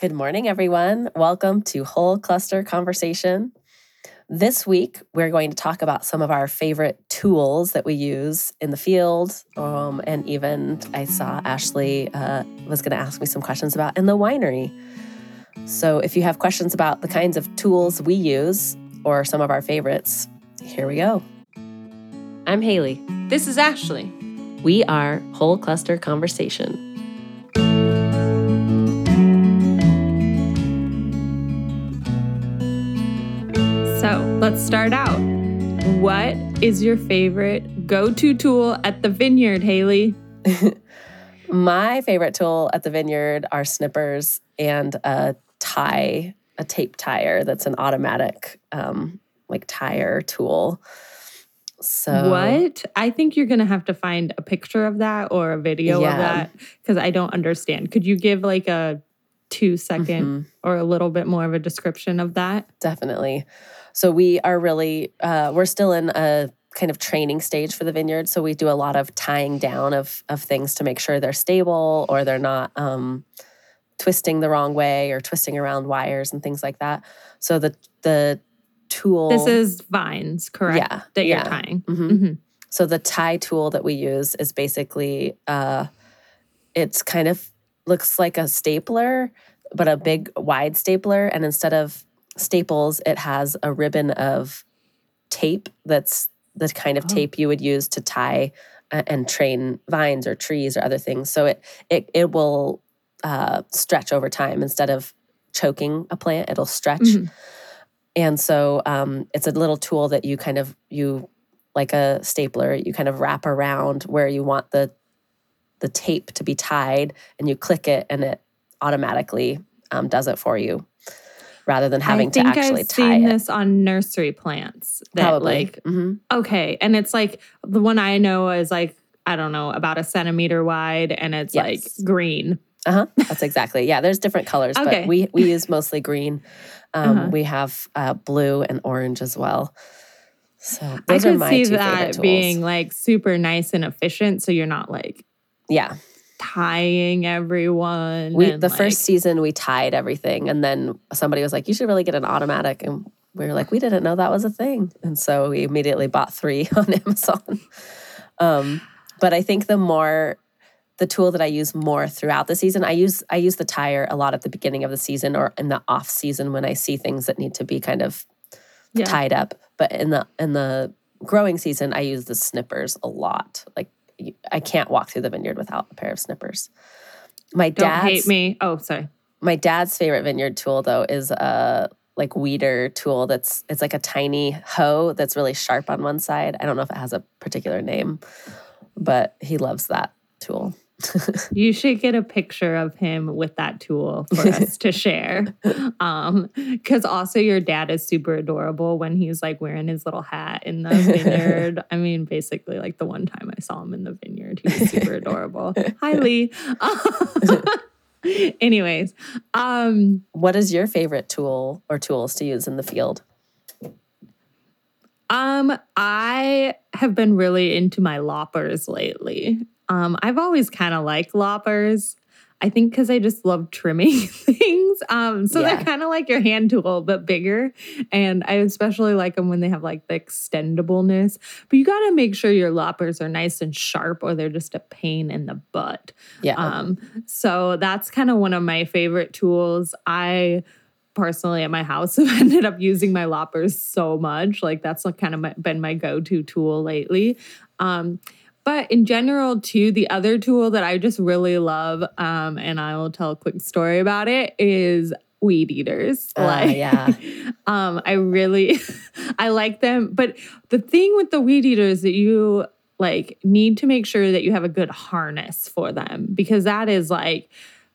Good morning, everyone. Welcome to Whole Cluster Conversation. This week, we're going to talk about some of our favorite tools that we use in the field. Um, and even I saw Ashley uh, was going to ask me some questions about in the winery. So if you have questions about the kinds of tools we use or some of our favorites, here we go. I'm Haley. This is Ashley. We are Whole Cluster Conversation. Let's start out. What is your favorite go to tool at the vineyard, Haley? My favorite tool at the vineyard are snippers and a tie, a tape tire that's an automatic um, like tire tool. So What? I think you're to have to find a picture of that or a video Yeah. of that because I don't understand. Could you give like a two second Mhm. or a little bit more of a description of that? definitely. So we are really uh, we're still in a kind of training stage for the vineyard. So we do a lot of tying down of of things to make sure they're stable or they're not um, twisting the wrong way or twisting around wires and things like that. So the the tool This is vines, correct? Yeah, That you're yeah. tying. Mhm. Mhm. So the tie tool that we use is basically uh it's kind of looks like a stapler, but a big wide stapler and instead of staples it has a ribbon of tape that's the kind of Oh. tape you would use to tie and train vines or trees or other things. So it it it will uh stretch over time instead of choking a plant, it'll stretch. Mhm. And so um, it's a little tool that you kind of you like a stapler, you kind of wrap around where you want the the tape to be tied, and you click it, and it automatically um, does it for you, rather than having I think to actually I've tie seen it. this on nursery plants. That Probably. like hmm Okay. And it's like the one I know is like, I don't know, about a centimeter wide and it's Yes. like green. Uh huh. That's exactly. Yeah. There's different colors, Okay. but we we use mostly green. Um, Uh-huh. We have uh, blue and orange as well. So I those are could my see two that being like super nice and efficient. So you're not like yeah. tying everyone. We the like- first season we tied everything, and then somebody was like, "You should really get an automatic," and we were like, "We didn't know that was a thing," and so we immediately bought three on Amazon. Um, but I think the more the tool that I use more throughout the season, I use I use the tire a lot at the beginning of the season or in the off season when I see things that need to be kind of Yeah. tied up. But in the in the growing season, I use the snippers a lot. Like I can't walk through the vineyard without a pair of snippers. My Don't hate me. Oh, sorry. my dad's favorite vineyard tool though is a like weeder tool that's it's like a tiny hoe that's really sharp on one side. I don't know if it has a particular name, but he loves that tool. You should get a picture of him with that tool for us to share. Um, because also your dad is super adorable when he's like wearing his little hat in the vineyard. I mean, basically, like the one time I saw him in the vineyard, he was super adorable. Hi, Lee. Anyways, um, What is your favorite tool or tools to use in the field? Um, I have been really into my loppers lately. Um, I've always kind of liked loppers. I think because I just love trimming things. Um, so Yeah. they're kind of like your hand tool, but bigger. And I especially like them when they have like the extendableness. But you got to make sure your loppers are nice and sharp, or they're just a pain in the butt. Yeah. Um, so that's kind of one of my favorite tools. I personally at my house have ended up using my loppers so much. Like that's kind of my, been my go-to tool lately. Um, but in general, too, the other tool that I just really love, um, and I will tell a quick story about it, is weed eaters. Ah, yeah. um, I really I like them. But the thing with the weed eaters that you like need to make sure that you have a good harness for them because that is like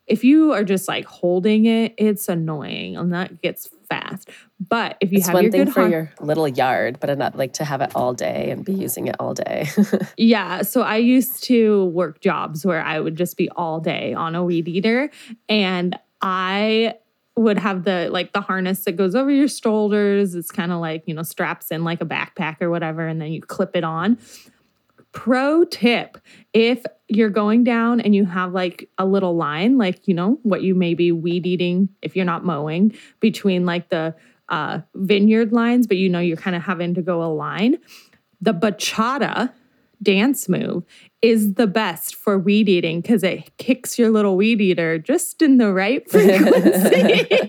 if you are just like holding it, it's annoying and that gets fast. But if you it's have one your thing good for har- your little yard, but not like to have it all day and be using it all day. Yeah. So I used to work jobs where I would just be all day on a weed eater and I would have the like the harness that goes over your shoulders. It's kind of like, you know, straps in like a backpack or whatever and then you clip it on. Pro tip if you're going down and you have like a little line, like, you know, what you may be weed eating if you're not mowing between like the uh, vineyard lines, but you know, you're kind of having to go a line. The bachata dance move is the best for weed eating because it kicks your little weed eater just in the right frequency.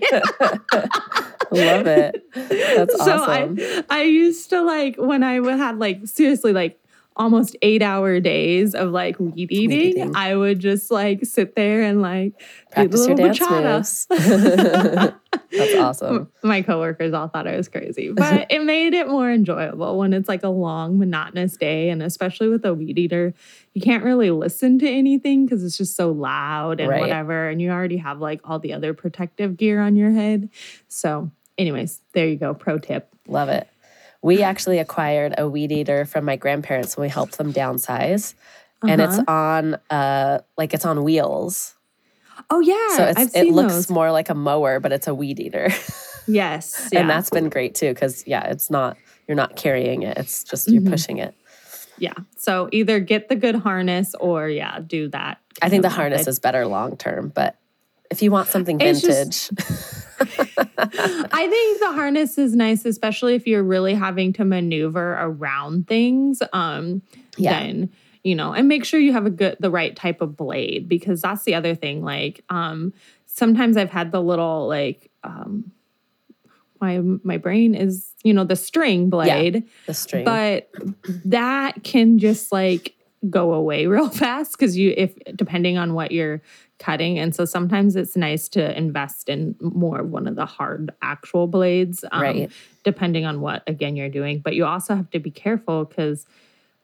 Love it. That's so awesome. I, I used to like when I would had like seriously like almost eight hour days of like weed eating, eating. I would just like sit there and like Practice your dance bachata. moves. That's awesome. My coworkers all thought I was crazy, but it made it more enjoyable when it's like a long, monotonous day. And especially with a weed eater, you can't really listen to anything because it's just so loud and Right. whatever. And you already have like all the other protective gear on your head. So, anyways, there you go. Pro tip. Love it. We actually acquired a weed eater from my grandparents when we helped them downsize. And it's Uh-huh. on uh like it's on wheels. Oh, yeah. So it's, it looks those. more like a mower, but it's a weed eater. Yes. Yeah. and that's been great too, because yeah, it's not you're not carrying it. It's just you're Mhm. pushing it. yeah. So either get the good harness or, yeah, do that. I think the harness method. is better long term, but if you want something vintage, just- I think the harness is nice, especially if you're really having to maneuver around things. Um, Yeah. then you know, and make sure you have a good, the right type of blade because that's the other thing. Like, um, sometimes I've had the little like, um, my my brain is you know the string blade, the string. but that can just like go away real fast because you if depending on what you're cutting and so sometimes it's nice to invest in more of one of the hard actual blades um, Right. depending on what again you're doing but you also have to be careful because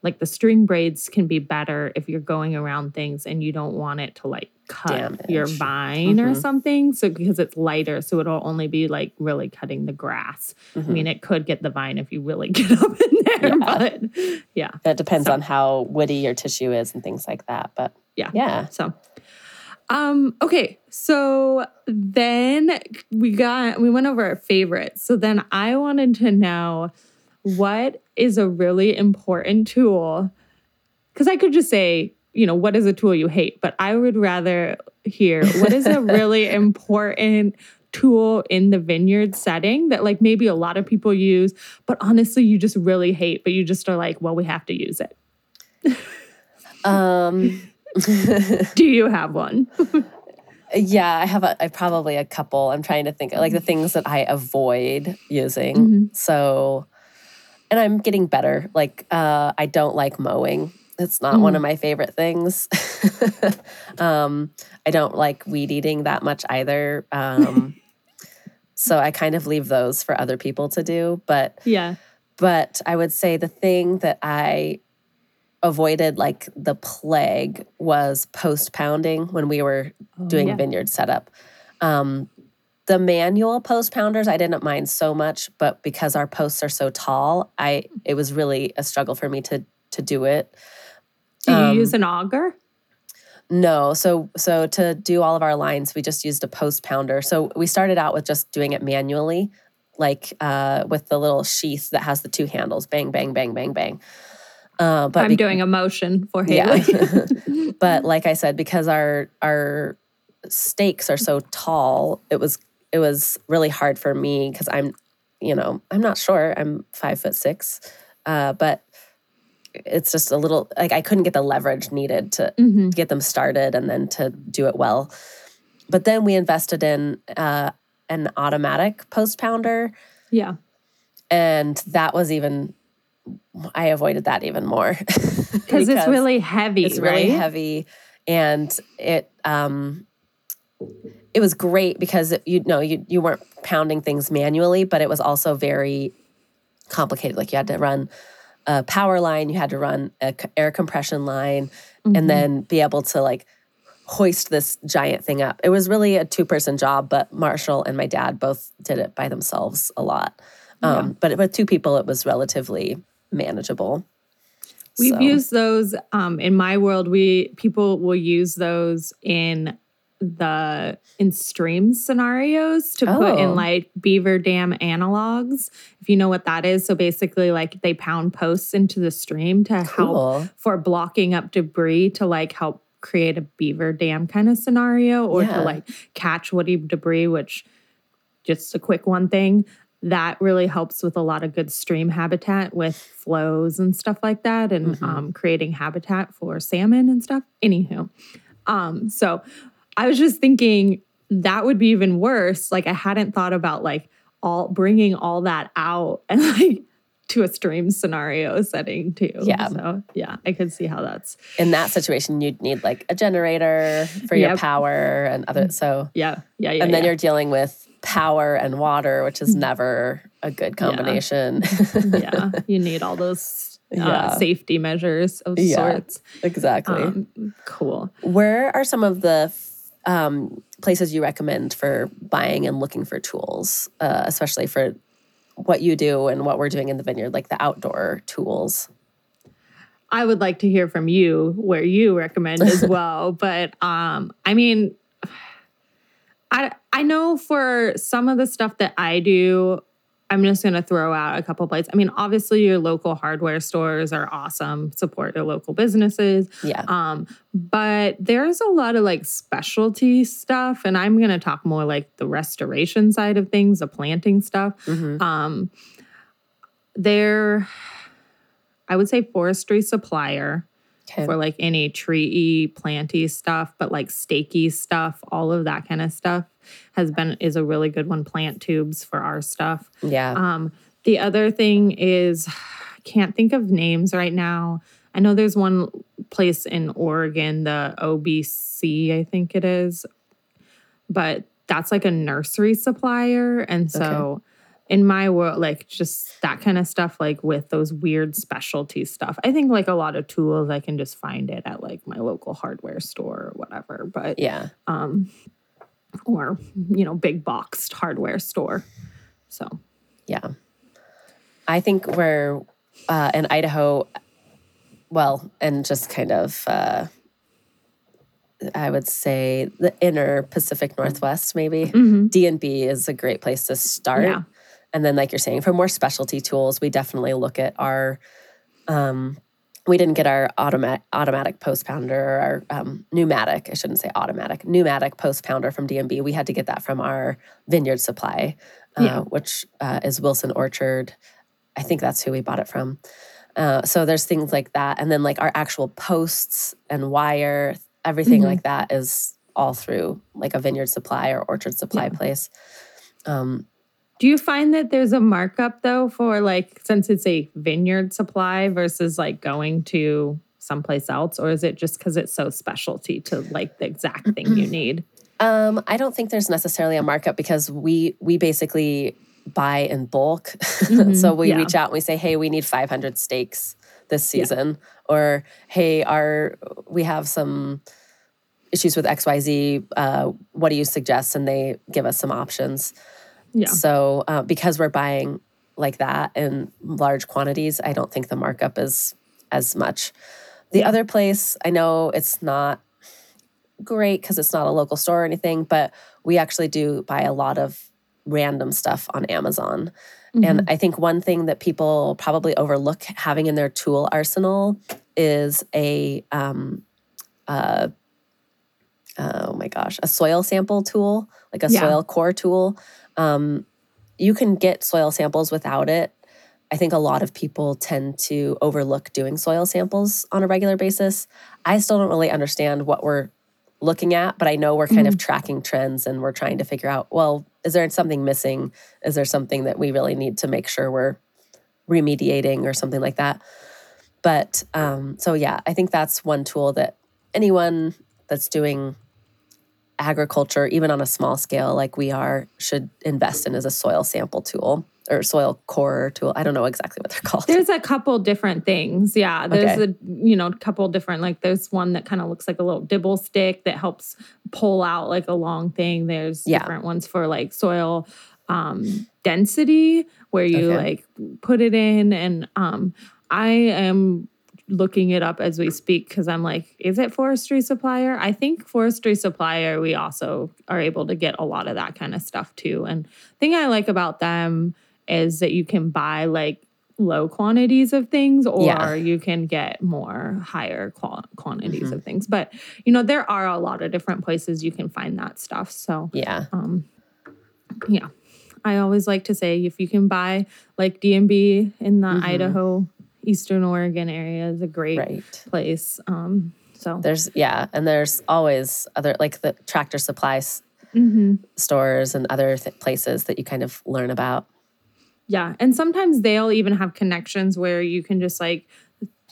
like the string braids can be better if you're going around things and you don't want it to like cut your vine or Mhm. something so because it's lighter so it'll only be like really cutting the grass Mhm. I mean, it could get the vine if you really get up in there, Yeah. but yeah, that depends so- on how woody your tissue is and things like that. But yeah, yeah. So, um, okay, so then we got we went over our favorites. So then I wanted to know what is a really important tool because I could just say, you know, what is a tool you hate, but I would rather hear what is a really important tool in the vineyard setting that like maybe a lot of people use, but honestly you just really hate, but you just are like, well, we have to use it. Um Do you have one? Yeah, I have a I probably a couple. I'm trying to think like the things that I avoid using. Mhm. So and I'm getting better. Like uh I don't like mowing. It's not one of my favorite things. um I don't like weed eating that much either. Um so I kind of leave those for other people to do, but Yeah. but I would say the thing that I avoided like the plague was post pounding when we were doing Oh, yeah. vineyard setup. Um, the manual post pounders I didn't mind so much, but because our posts are so tall, I it was really a struggle for me to to do it. Do you Um, use an auger? No, so so to do all of our lines, we just used a post pounder. So we started out with just doing it manually, like uh, with the little sheath that has the two handles, bang, bang, bang, bang, bang. Uh, but I'm be- doing a motion for yeah. Haley. but like I said, because our our stakes are so tall, it was it was really hard for me because I'm, you know, I'm not sure. I'm five foot six, uh, but it's just a little like I couldn't get the leverage needed to Mhm. get them started and then to do it well. But then we invested in uh, an automatic post pounder, Yeah. and that was even I avoided that even more Because it's really heavy. it's really right? heavy and it um it was great because it, you know you you weren't pounding things manually but it was also very complicated like you had to run a power line you had to run a c- air compression line Mhm. and then be able to like hoist this giant thing up it was really a two person job but marshall and my dad both did it by themselves a lot um, but with two people it was relatively manageable We've So- used those um, in my world. We people will use those in the in stream scenarios to put Oh. in like beaver dam analogs. If you know what that is. So basically like they pound posts into the stream to help for blocking up debris to like help create a beaver dam kind of scenario or Yeah. to like catch woody debris, which just a quick one thing that really helps with a lot of good stream habitat with flows and stuff like that and Mhm. um, creating habitat for salmon and stuff. Anywho, um, so I was just thinking that would be even worse. Like I hadn't thought about like all bringing all that out and like to a stream scenario setting too. Yeah. So yeah, I could see how that's In that situation, you'd need like a generator for your Yep. power and other. So, yeah, yeah, yeah. and then yeah. you're dealing with power and water, which is never a good Yeah. combination. yeah, you need all those uh, Yeah. safety measures of Yeah. sorts. exactly. Um, cool. Where are some of the um, places you recommend for buying and looking for tools, uh, especially for what you do and what we're doing in the vineyard, like the outdoor tools? I would like to hear from you where you recommend as well. but um, I mean, I I know for some of the stuff that I do, I'm just gonna throw out a couple places. I mean, obviously your local hardware stores are awesome. Support your local businesses. Yeah. Um, but there's a lot of like specialty stuff, and I'm gonna talk more like the restoration side of things, the planting stuff. Mhm. Um, they're, I would say, forestry supplier Okay. for like any tree planty stuff, but like stakey stuff, all of that kind of stuff has been is a really good one. Plant tubes for our stuff. yeah. Um, the other thing is, can't think of names right now. I know there's one place in Oregon, the OBC, I think it is, but that's like a nursery supplier. And so, in my world, like just that kind of stuff, like with those weird specialty stuff, I think like a lot of tools, I can just find it at like my local hardware store or whatever. But yeah. um, or you know, big boxed hardware store. So Yeah. I think we're uh, in Idaho, well, and just kind of, uh, I would say the inner Pacific Northwest, maybe. D and B is a great place to start. Yeah. And then, like you're saying, for more specialty tools, we definitely look at our. Um, we didn't get our automatic automatic post pounder or our um, pneumatic. I shouldn't say automatic pneumatic post pounder from D&B. We had to get that from our vineyard supply, uh, Yeah. which uh, is Wilson Orchard. I think that's who we bought it from. Uh, so there's things like that, and then like our actual posts and wire, everything Mhm. like that is all through like a vineyard supply or orchard supply Yeah. place. Um, Do you find that there's a markup though for like since it's a vineyard supply versus like going to someplace else, or is it just because it's so specialty to like the exact thing you need? Um, I don't think there's necessarily a markup because we we basically buy in bulk. so we yeah. reach out and we say, "Hey, we need 500 stakes this Yeah. season," or "Hey, our we have some issues with X Y Z. Uh, what do you suggest?" And they give us some options. Yeah. So uh, because we're buying like that in large quantities, I don't think the markup is as much. The Yeah. other place, I know it's not great because it's not a local store or anything, but we actually do buy a lot of random stuff on Amazon. And Mm-hmm. I think one thing that people probably overlook having in their tool arsenal is a um, uh, oh my gosh, a soil sample tool, like a Yeah. soil core tool. Um, you can get soil samples without it. I think a lot of people tend to overlook doing soil samples on a regular basis. I still don't really understand what we're looking at, but I know we're kind of tracking trends and we're trying to figure out well, is there something missing? Is there something that we really need to make sure we're remediating or something like that? But um, so, yeah, I think that's one tool that anyone that's doing agriculture, even on a small scale like we are, should invest in as a soil sample tool or soil core tool. I don't know exactly what they're called. There's a couple different things. Yeah. There's Okay. a, you know, a couple different, like there's one that kind of looks like a little dibble stick that helps pull out like a long thing. There's Yeah. different ones for like soil um density where you Okay. like put it in and um I am looking it up as we speak because I'm like, is it Forestry Supplier? I think Forestry Supplier, we also are able to get a lot of that kind of stuff too. And thing I like about them is that you can buy like low quantities of things or Yeah. you can get more higher qual- quantities Mhm. of things. But, you know, there are a lot of different places you can find that stuff. So, Yeah. um yeah i always like to say if you can buy like d&b in the Mhm. idaho eastern oregon area is a great Right. place um so There's yeah, and there's always other like the tractor supply s- Mhm. stores and other th- places that you kind of learn about. yeah and sometimes they'll even have connections where you can just like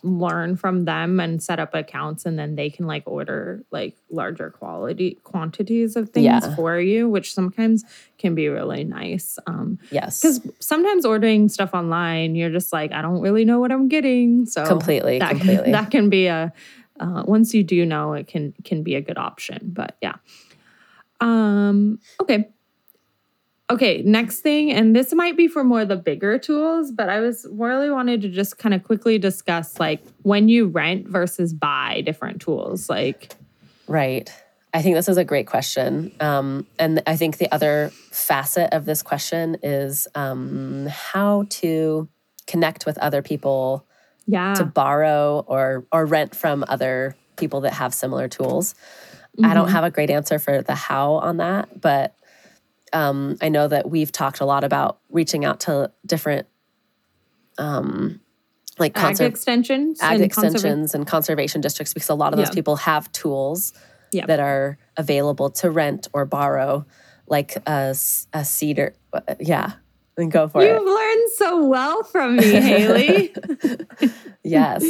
learn from them and set up accounts and then they can like order like larger quality quantities of things Yeah. for you which sometimes can be really nice um Yes. because sometimes ordering stuff online you're just like i don't really know what i'm getting so completely, that, completely. that can be a uh, once you do know it can can be a good option but yeah um okay okay next thing and this might be for more the bigger tools but i was really wanted to just kind of quickly discuss like when you rent versus buy different tools like Right. I think this is a great question. Um, and I think the other facet of this question is um, how to connect with other people yeah to borrow or or rent from other people that have similar tools. I don't Mhm. have a great answer for the how on that, but um, I know that we've talked a lot about reaching out to different um, like ag extensions ag and conserva- extensions and conservation districts because a lot of those Yeah. people have tools Yeah. that are available to rent or borrow, like a, a seeder. Yeah, and go for it. You've learned so well from me, Haley. Yes.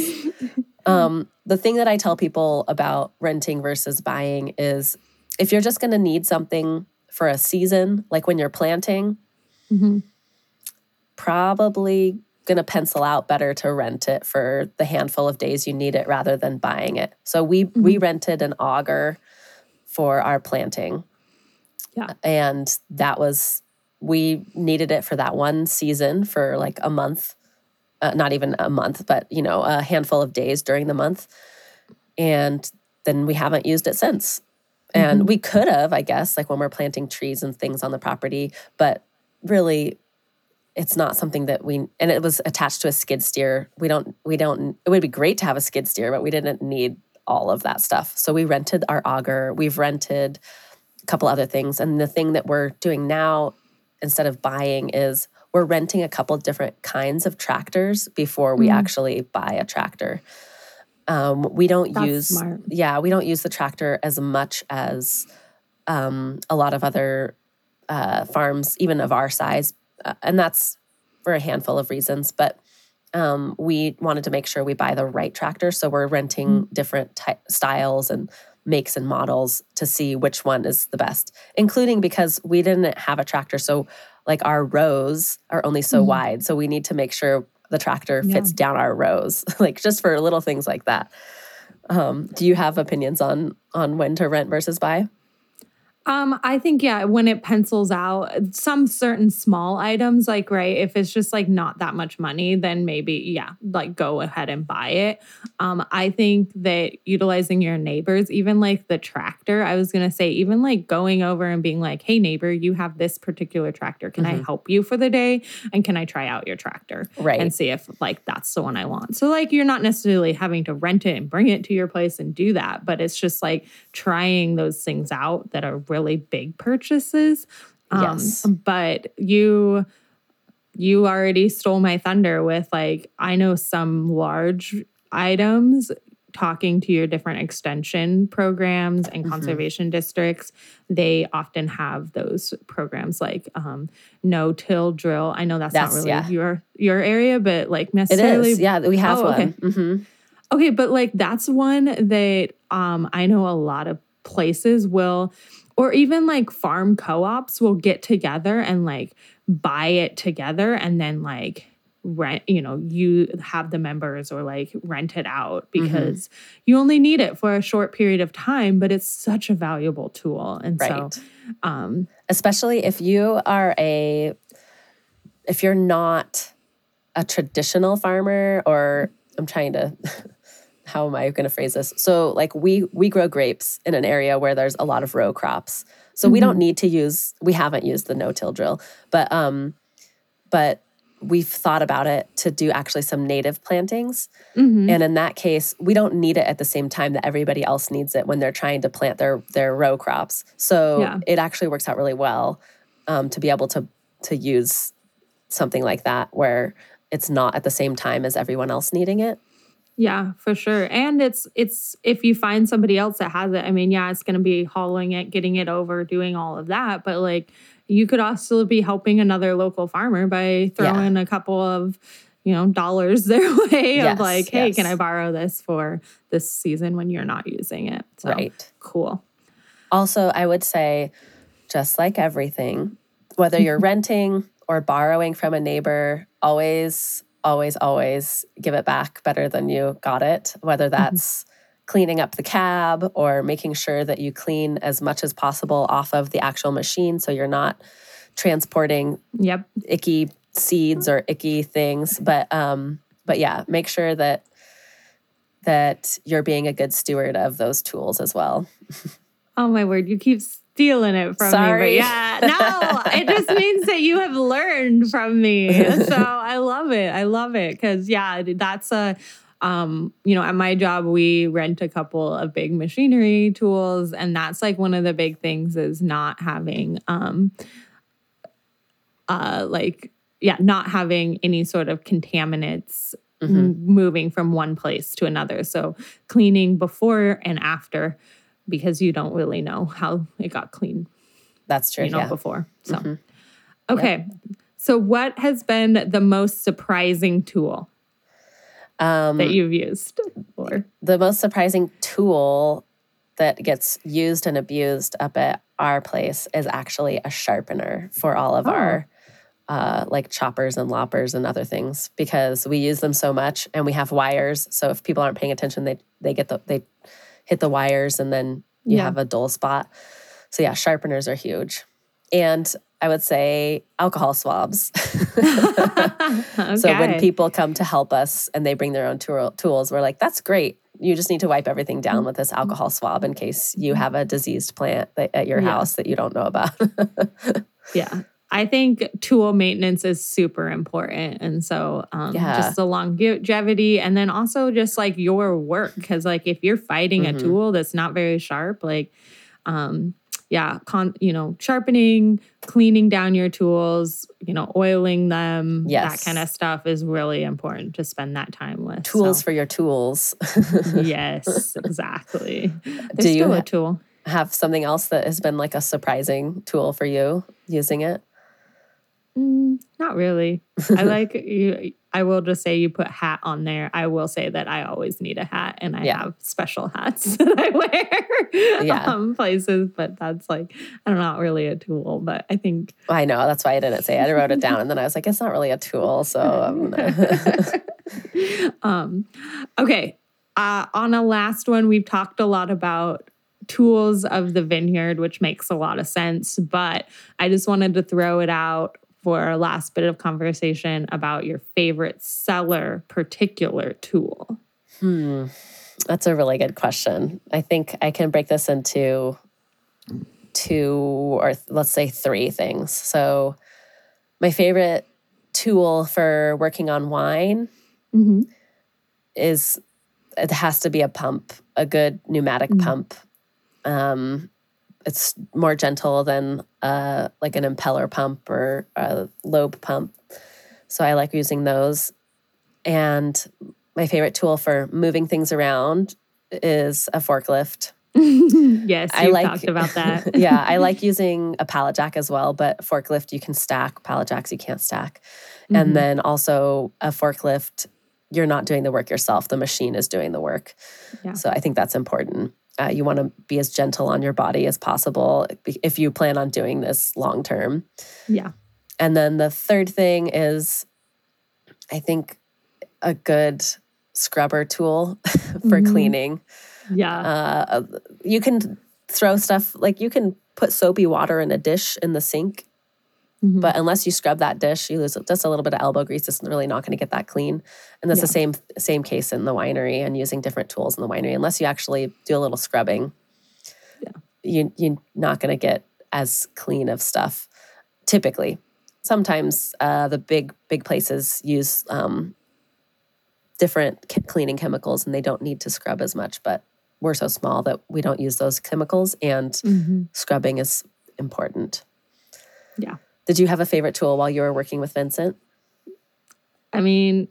um, the thing that I tell people about renting versus buying is if you're just going to need something for a season, like when you're planting, Mhm. probably going to pencil out better to rent it for the handful of days you need it rather than buying it. So we we rented an auger for our planting. Yeah. And that was we needed it for that one season for like a month. Uh, not even a month, but you know, a handful of days during the month. And then we haven't used it since. And we could have, I guess, like when we're planting trees and things on the property, but really it's not something that we and it was attached to a skid steer. We don't we don't it would be great to have a skid steer, but we didn't need all of that stuff. So we rented our auger, we've rented a couple other things. And the thing that we're doing now instead of buying is we're renting a couple different kinds of tractors before we Mm. actually buy a tractor. Um, we don't That's use smart. yeah, we don't use the tractor as much as um, a lot of other uh, farms, even of our size, uh, and that's for a handful of reasons. But um, we wanted to make sure we buy the right tractor, so we're renting different ty- styles and makes and models to see which one is the best. Including because we didn't have a tractor, so like our rows are only so Mhm. wide, so we need to make sure the tractor Yeah. fits down our rows, like just for little things like that. Um, do you have opinions on on when to rent versus buy? Um, I think yeah, when it pencils out, some certain small items, like right, if it's just like not that much money, then maybe yeah, like go ahead and buy it. Um, I think that utilizing your neighbors, even like the tractor, I was gonna say, even like going over and being like, hey neighbor, you have this particular tractor. Can I Mhm. help you for the day? And can I try out your tractor? Right. and see if like that's the one I want. So like you're not necessarily having to rent it and bring it to your place and do that, but it's just like trying those things out that are really big purchases. Um, Yes. But you you already stole my thunder with like I know some large items talking to your different extension programs and Mhm. conservation districts they often have those programs like um, no till drill i know that's, That's- not really yeah. your your area but like necessarily is. Yeah, we have Oh, one. okay. hmm Okay, but like that's one that um I know a lot of places will or even like farm co-ops will get together and like buy it together and then like rent, you know, you have the members or like rent it out Mm-hmm. because you only need it for a short period of time, but it's such a valuable tool. And Right. so um Especially if you are a, if you're not a traditional farmer, or I'm trying to how am I going to phrase this? So like we we grow grapes in an area where there's a lot of row crops. So we don't need to use we haven't used the no-till drill, but um but we've thought about it to do actually some native plantings. Mhm. And in that case, we don't need it at the same time that everybody else needs it when they're trying to plant their their row crops. So Yeah. it actually works out really well um, to be able to to use something like that where it's not at the same time as everyone else needing it. Yeah, for sure. And it's it's if you find somebody else that has it, I mean, yeah, it's going to be hauling it, getting it over, doing all of that, but like you could also be helping another local farmer by throwing a couple of, you know, dollars their way Yes, of like, "Hey, can. I borrow this for this season when you're not using it?" So Right. cool. Also, I would say, just like everything, whether you're renting or borrowing from a neighbor, always, always, always give it back better than you got it, whether that's cleaning up the cab or making sure that you clean as much as possible off of the actual machine so you're not transporting Yep. icky seeds or icky things but um but yeah make sure that that you're being a good steward of those tools as well Oh my word, you keep stealing it from me. Sorry. But yeah, no, it just means that you have learned from me. So I love it. I love it because yeah, that's a um, you know, at my job we rent a couple of big machinery tools, and that's like one of the big things is not having um uh like yeah, not having any sort of contaminants Mhm. moving from one place to another. So cleaning before and after because you don't really know how it got cleaned, that's true you know, yeah before. So Mhm. okay. So what has been the most surprising tool um that you've used? Or the most surprising tool that gets used and abused up at our place is actually a sharpener for all of Oh. our uh, like choppers and loppers and other things because we use them so much and we have wires. So if people aren't paying attention, they they get the they hit the wires and then you Yeah. have a dull spot. So yeah, sharpeners are huge. And I would say alcohol swabs. So when people come to help us and they bring their own tool, tools, we're like, that's great. You just need to wipe everything down with this alcohol swab in case you have a diseased plant that, at your Yeah. house that you don't know about. Yeah. I think tool maintenance is super important. And so um, Yeah. just the longevity and then also just like your work. Cause like if you're fighting Mhm. a tool that's not very sharp, like um yeah, con you know, sharpening, cleaning down your tools, you know, oiling them, Yes. that kind of stuff is really important to spend that time with. tools So, for your tools. yes, exactly. There's Do you ha- a tool. have something else that has been like a surprising tool for you using it? Mm, not really. I like you. I will just say you put hat on there. I will say that I always need a hat, and I Yeah. have special hats that I wear. Yeah. um, places, but that's like I don't know, not really a tool. But I think I know. That's why I didn't say it. I wrote it down and then I was like, it's not really a tool. So I'm gonna- um, okay. Uh, on a last one, we've talked a lot about tools of the vineyard, which makes a lot of sense. But I just wanted to throw it out for our last bit of conversation about your favorite cellar particular tool. Hmm. That's a really good question. I think I can break this into two or let's say three things. So, my favorite tool for working on wine Mm-hmm. is it has to be a pump, a good pneumatic Mm. pump. Um, it's more gentle than uh, like an impeller pump or a lobe pump. So I like using those. And my favorite tool for moving things around is a forklift. yes, I you like- talked about that. yeah, I like using a pallet jack as well, but forklift you can stack, pallet jacks you can't stack. Mhm. And then also a forklift, you're not doing the work yourself, the machine is doing the work. Yeah. So I think that's important. Uh, you want to be as gentle on your body as possible if you plan on doing this long term. yeah. And then the third thing is, I think, a good scrubber tool for Mhm. cleaning. Yeah. Uh, you can throw stuff like you can put soapy water in a dish in the sink Mhm. But unless you scrub that dish, you lose just a little bit of elbow grease. It's really not going to get that clean. And that's the same same case in the winery and using different tools in the winery. Unless you actually do a little scrubbing, Yeah. you you're not going to get as clean of stuff. Typically, sometimes uh, the big big places use um, different c- cleaning chemicals, and they don't need to scrub as much. But we're so small that we don't use those chemicals, and Mhm. scrubbing is important. Yeah. Did you have a favorite tool while you were working with Vincent? I mean,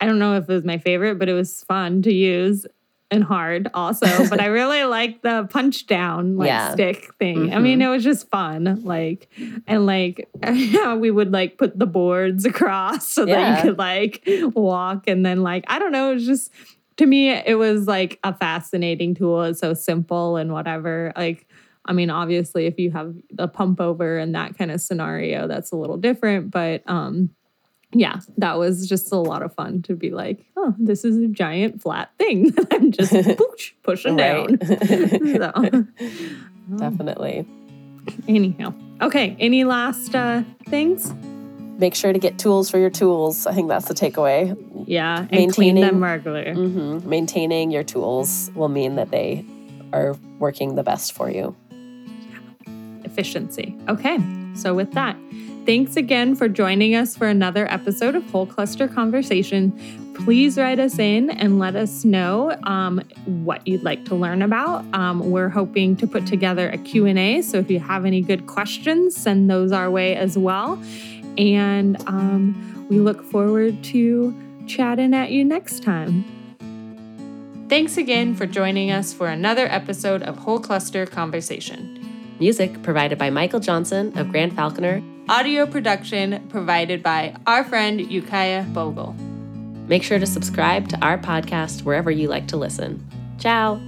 I don't know if it was my favorite, but it was fun to use and hard also. but I really liked the punch down like Yeah. stick thing. I mean, mm-hmm. it was just fun. Like and like we would like put the boards across so that you could like walk and then like I don't know, it was just to me it was like a fascinating tool. It's so simple and whatever. Like I mean, obviously if you have a pump over and that kind of scenario, that's a little different, but um yeah, that was just a lot of fun to be like, oh, this is a giant flat thing that I'm just pooch, pushing down. so, Definitely. anyhow, okay. Any last uh, things? Make sure to get tools for your tools. I think that's the takeaway. Yeah, and clean Maintaining- them regular. hmm Maintaining your tools will mean that they are working the best for you. Efficiency. Okay, so with that, thanks again for joining us for another episode of Whole Cluster Conversation. Please write us in and let us know um, what you'd like to learn about. Um, we're hoping to put together a Q&A, so if you have any good questions, send those our way as well. And um, we look forward to chatting at you next time. Thanks again for joining us for another episode of Whole Cluster Conversation. Music provided by Michael Johnson of Grand Falconer. Audio production provided by our friend Yukaya Bogle. Make sure to subscribe to our podcast wherever you like to listen. Ciao.